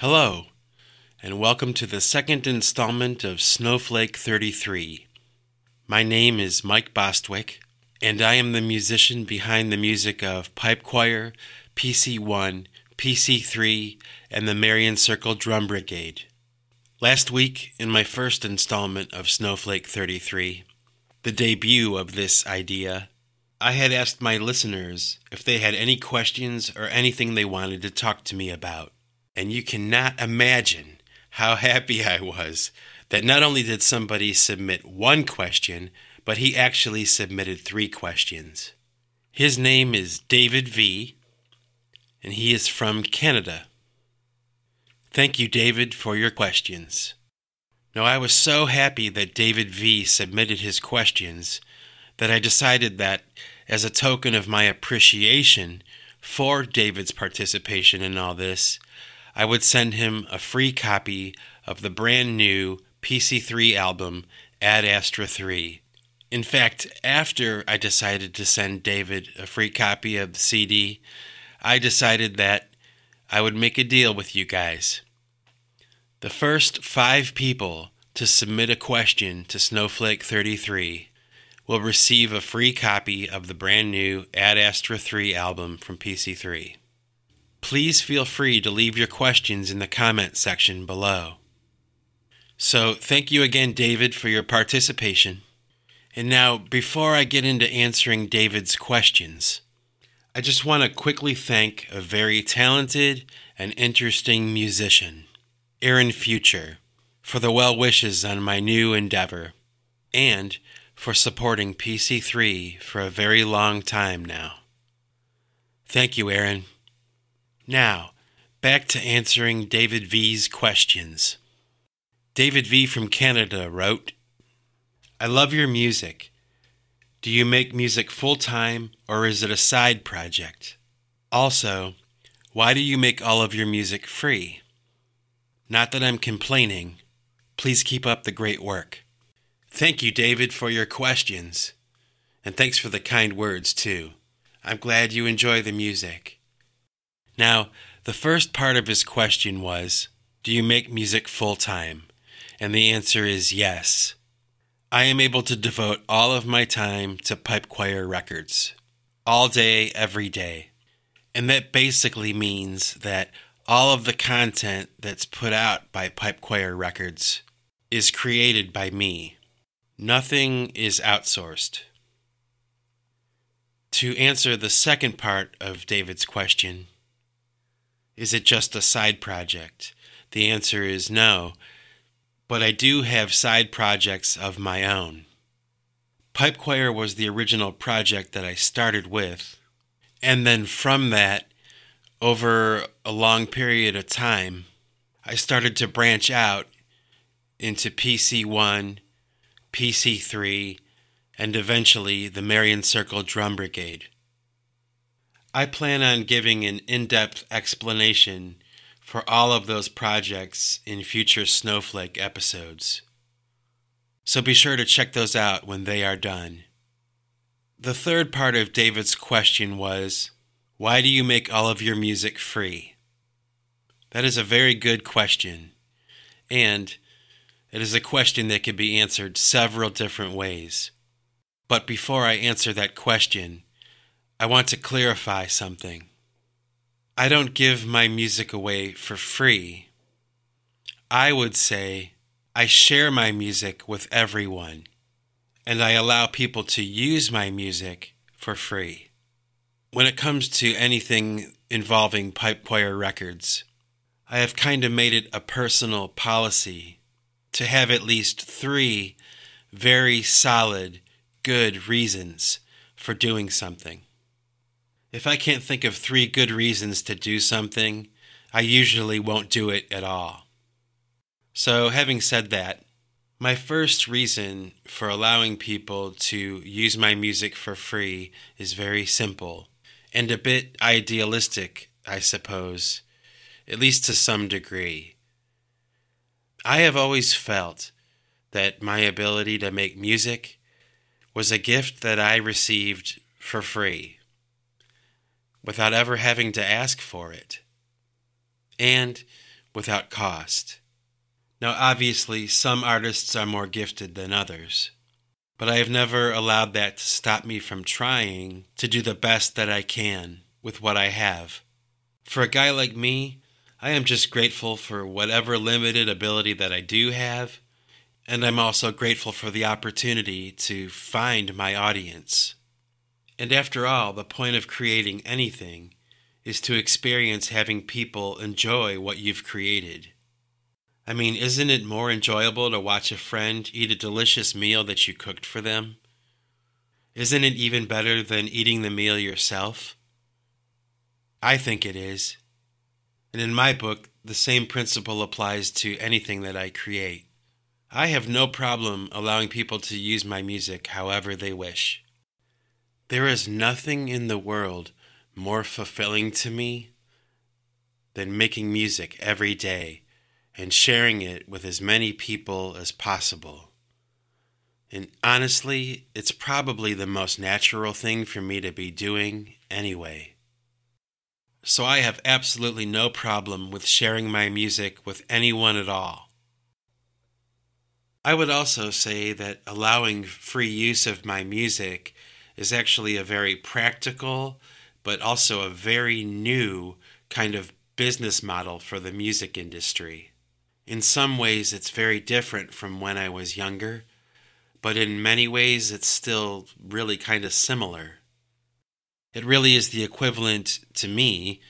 Hello, and welcome to the second installment of Snowflake 33. My name is Mike Bostwick, and I am the musician behind the music of Pipe Choir, PC1, PC3, and the Marian Circle Drum Brigade. Last week, in my first installment of Snowflake 33, the debut of this idea, I had asked my listeners if they had any questions or anything they wanted to talk to me about. And you cannot imagine how happy I was that not only did somebody submit one question, but he actually submitted three questions. His name is David V, and he is from Canada. Thank you, David, for your questions. Now, I was so happy that David V submitted his questions that I decided that, as a token of my appreciation for David's participation in all this, I would send him a free copy of the brand new PC3 album, Ad Astra 3. In fact, after I decided to send David a free copy of the CD, I decided that I would make a deal with you guys. The first five people to submit a question to Snowflake 33 will receive a free copy of the brand new Ad Astra 3 album from PC3. Please feel free to leave your questions in the comment section below. So, thank you again, David, for your participation. And now, before I get into answering David's questions, I just want to quickly thank a very talented and interesting musician, Aron Future, for the well wishes on my new endeavor, and for supporting PC3 for a very long time now. Thank you, Aron. Now, back to answering David V's questions. David V from Canada wrote I love your music. Do you make music full time or is it a side project? Also, why do you make all of your music free? Not that I'm complaining. Please keep up the great work. Thank you, David, for your questions. And thanks for the kind words, too. I'm glad you enjoy the music. Now, the first part of his question was Do you make music full time? And the answer is yes. I am able to devote all of my time to Pipe Choir Records, all day, every day. And that basically means that all of the content that's put out by Pipe Choir Records is created by me. Nothing is outsourced. To answer the second part of David's question, is it just a side project? The answer is no, but I do have side projects of my own. Pipe Choir was the original project that I started with, and then from that, over a long period of time, I started to branch out into PC1, PC3, and eventually the Marian Circle Drum Brigade. I plan on giving an in depth explanation for all of those projects in future Snowflake episodes. So be sure to check those out when they are done. The third part of David's question was Why do you make all of your music free? That is a very good question, and it is a question that can be answered several different ways. But before I answer that question, I want to clarify something. I don't give my music away for free. I would say I share my music with everyone, and I allow people to use my music for free. When it comes to anything involving Pipe Choir Records, I have kind of made it a personal policy to have at least three very solid, good reasons for doing something. If I can't think of three good reasons to do something, I usually won't do it at all. So, having said that, my first reason for allowing people to use my music for free is very simple and a bit idealistic, I suppose, at least to some degree. I have always felt that my ability to make music was a gift that I received for free without ever having to ask for it. And without cost. Now, obviously, some artists are more gifted than others, but I have never allowed that to stop me from trying to do the best that I can with what I have. For a guy like me, I am just grateful for whatever limited ability that I do have, and I'm also grateful for the opportunity to find my audience. And after all, the point of creating anything is to experience having people enjoy what you've created. I mean, isn't it more enjoyable to watch a friend eat a delicious meal that you cooked for them? Isn't it even better than eating the meal yourself? I think it is. And in my book, the same principle applies to anything that I create. I have no problem allowing people to use my music however they wish. There is nothing in the world more fulfilling to me than making music every day and sharing it with as many people as possible. And honestly, it's probably the most natural thing for me to be doing anyway. So I have absolutely no problem with sharing my music with anyone at all. I would also say that allowing free use of my music is actually a very practical, but also a very new kind of business model for the music industry. In some ways, it's very different from when I was younger, but in many ways, it's still really kind of similar. It really is the equivalent to me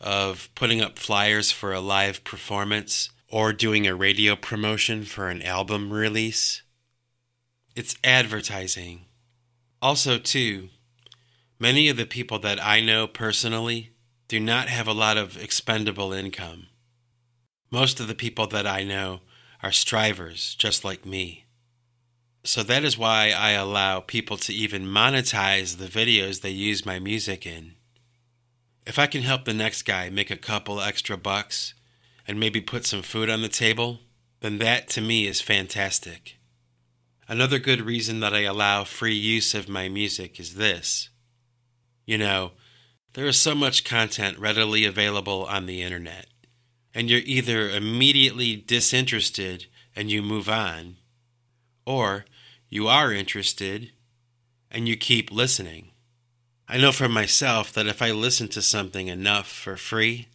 of putting up flyers for a live performance or doing a radio promotion for an album release. It's advertising. Also, too, many of the people that I know personally do not have a lot of expendable income. Most of the people that I know are strivers, just like me. So that is why I allow people to even monetize the videos they use my music in. If I can help the next guy make a couple extra bucks and maybe put some food on the table, then that to me is fantastic. Another good reason that I allow free use of my music is this. You know, there is so much content readily available on the internet, and you're either immediately disinterested and you move on, or you are interested and you keep listening. I know for myself that if I listen to something enough for free,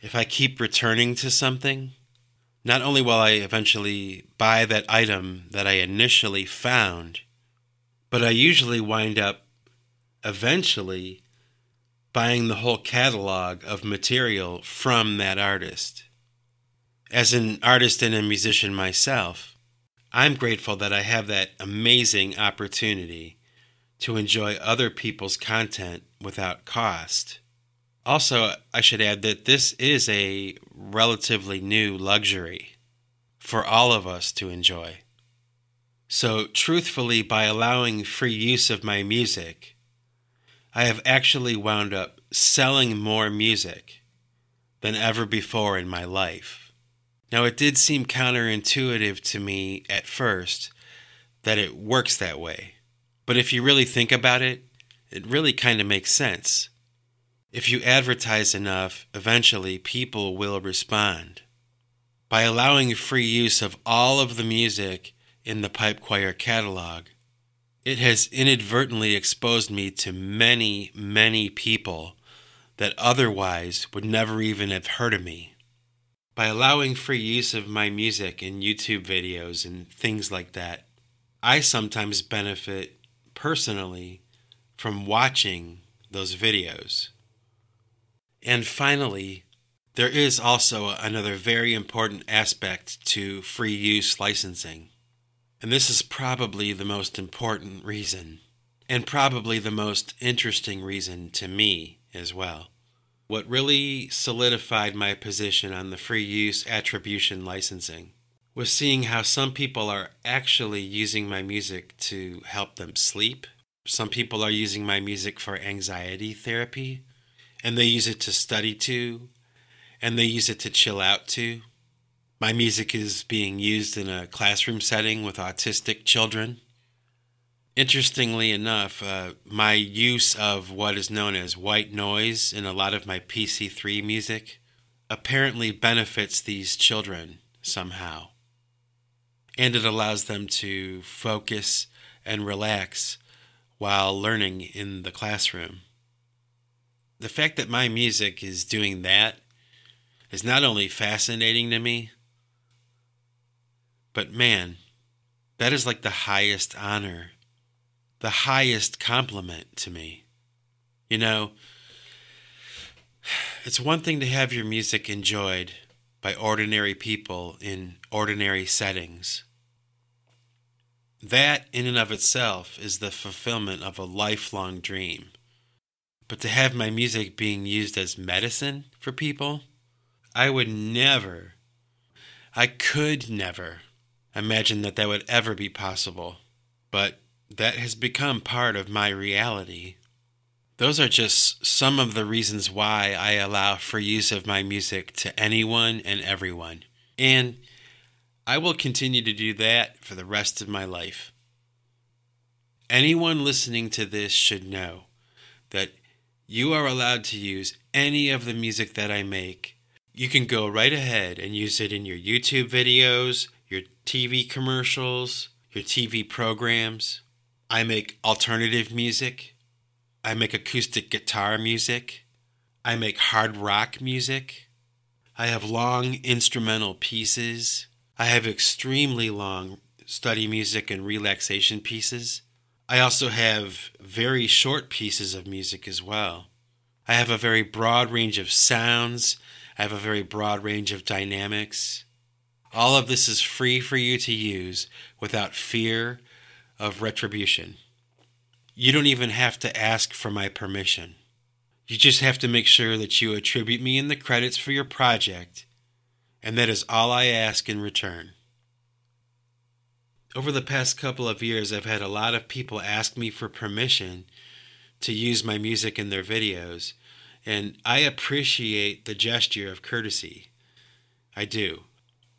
if I keep returning to something, not only will I eventually buy that item that I initially found, but I usually wind up eventually buying the whole catalog of material from that artist. As an artist and a musician myself, I'm grateful that I have that amazing opportunity to enjoy other people's content without cost. Also, I should add that this is a relatively new luxury for all of us to enjoy. So, truthfully, by allowing free use of my music, I have actually wound up selling more music than ever before in my life. Now, it did seem counterintuitive to me at first that it works that way. But if you really think about it, it really kind of makes sense. If you advertise enough, eventually people will respond. By allowing free use of all of the music in the Pipe Choir catalog, it has inadvertently exposed me to many, many people that otherwise would never even have heard of me. By allowing free use of my music in YouTube videos and things like that, I sometimes benefit personally from watching those videos. And finally, there is also another very important aspect to free use licensing. And this is probably the most important reason, and probably the most interesting reason to me as well. What really solidified my position on the free use attribution licensing was seeing how some people are actually using my music to help them sleep. Some people are using my music for anxiety therapy and they use it to study to, and they use it to chill out to. My music is being used in a classroom setting with autistic children. Interestingly enough, uh, my use of what is known as white noise in a lot of my PC3 music apparently benefits these children somehow. And it allows them to focus and relax while learning in the classroom. The fact that my music is doing that is not only fascinating to me, but man, that is like the highest honor, the highest compliment to me. You know, it's one thing to have your music enjoyed by ordinary people in ordinary settings. That, in and of itself, is the fulfillment of a lifelong dream. But to have my music being used as medicine for people, I would never, I could never imagine that that would ever be possible. But that has become part of my reality. Those are just some of the reasons why I allow for use of my music to anyone and everyone. And I will continue to do that for the rest of my life. Anyone listening to this should know that you are allowed to use any of the music that I make. You can go right ahead and use it in your YouTube videos, your TV commercials, your TV programs. I make alternative music. I make acoustic guitar music. I make hard rock music. I have long instrumental pieces. I have extremely long study music and relaxation pieces. I also have very short pieces of music as well. I have a very broad range of sounds. I have a very broad range of dynamics. All of this is free for you to use without fear of retribution. You don't even have to ask for my permission. You just have to make sure that you attribute me in the credits for your project, and that is all I ask in return. Over the past couple of years, I've had a lot of people ask me for permission to use my music in their videos, and I appreciate the gesture of courtesy. I do.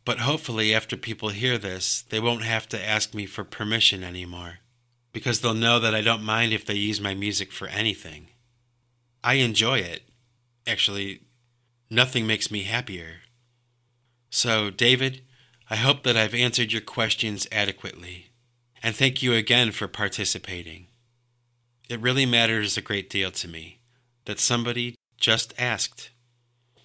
But hopefully, after people hear this, they won't have to ask me for permission anymore, because they'll know that I don't mind if they use my music for anything. I enjoy it. Actually, nothing makes me happier. So, David, I hope that I've answered your questions adequately, and thank you again for participating. It really matters a great deal to me that somebody just asked.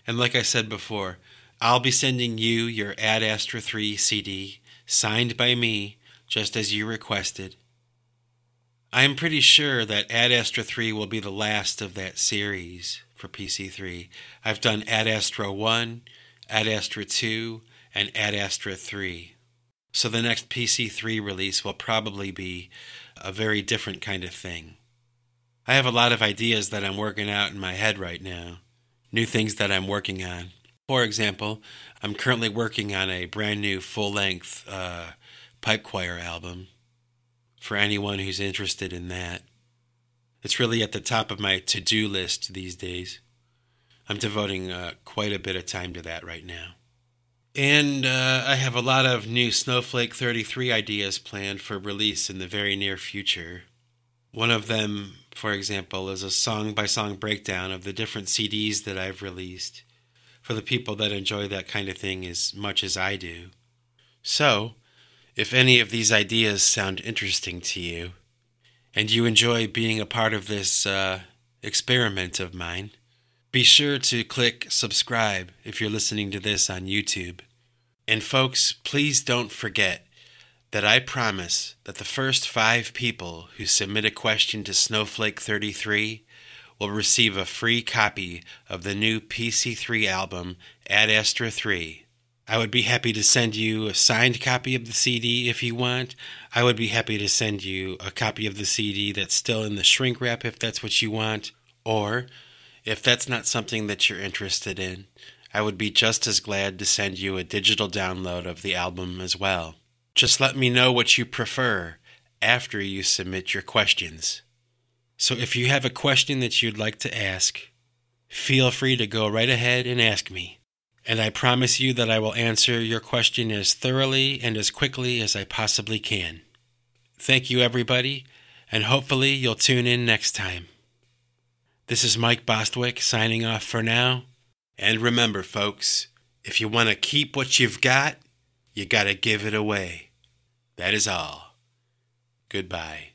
And like I said before, I'll be sending you your Ad Astra 3 CD, signed by me, just as you requested. I am pretty sure that Ad Astra 3 will be the last of that series for PC3. I've done Ad Astra 1, Ad Astra 2, and Ad Astra 3. So the next PC3 release will probably be a very different kind of thing. I have a lot of ideas that I'm working out in my head right now, new things that I'm working on. For example, I'm currently working on a brand new full length uh, pipe choir album for anyone who's interested in that. It's really at the top of my to do list these days. I'm devoting uh, quite a bit of time to that right now. And uh, I have a lot of new Snowflake 33 ideas planned for release in the very near future. One of them, for example, is a song by song breakdown of the different CDs that I've released for the people that enjoy that kind of thing as much as I do. So, if any of these ideas sound interesting to you, and you enjoy being a part of this uh, experiment of mine, be sure to click subscribe if you're listening to this on YouTube. And folks, please don't forget that I promise that the first five people who submit a question to Snowflake 33 will receive a free copy of the new PC3 album, Ad Astra 3. I would be happy to send you a signed copy of the CD if you want. I would be happy to send you a copy of the CD that's still in the shrink wrap if that's what you want. Or if that's not something that you're interested in, I would be just as glad to send you a digital download of the album as well. Just let me know what you prefer after you submit your questions. So if you have a question that you'd like to ask, feel free to go right ahead and ask me. And I promise you that I will answer your question as thoroughly and as quickly as I possibly can. Thank you, everybody, and hopefully you'll tune in next time. This is Mike Bostwick signing off for now, And remember, folks, if you want to keep what you've got, you got to give it away. That is all. Goodbye.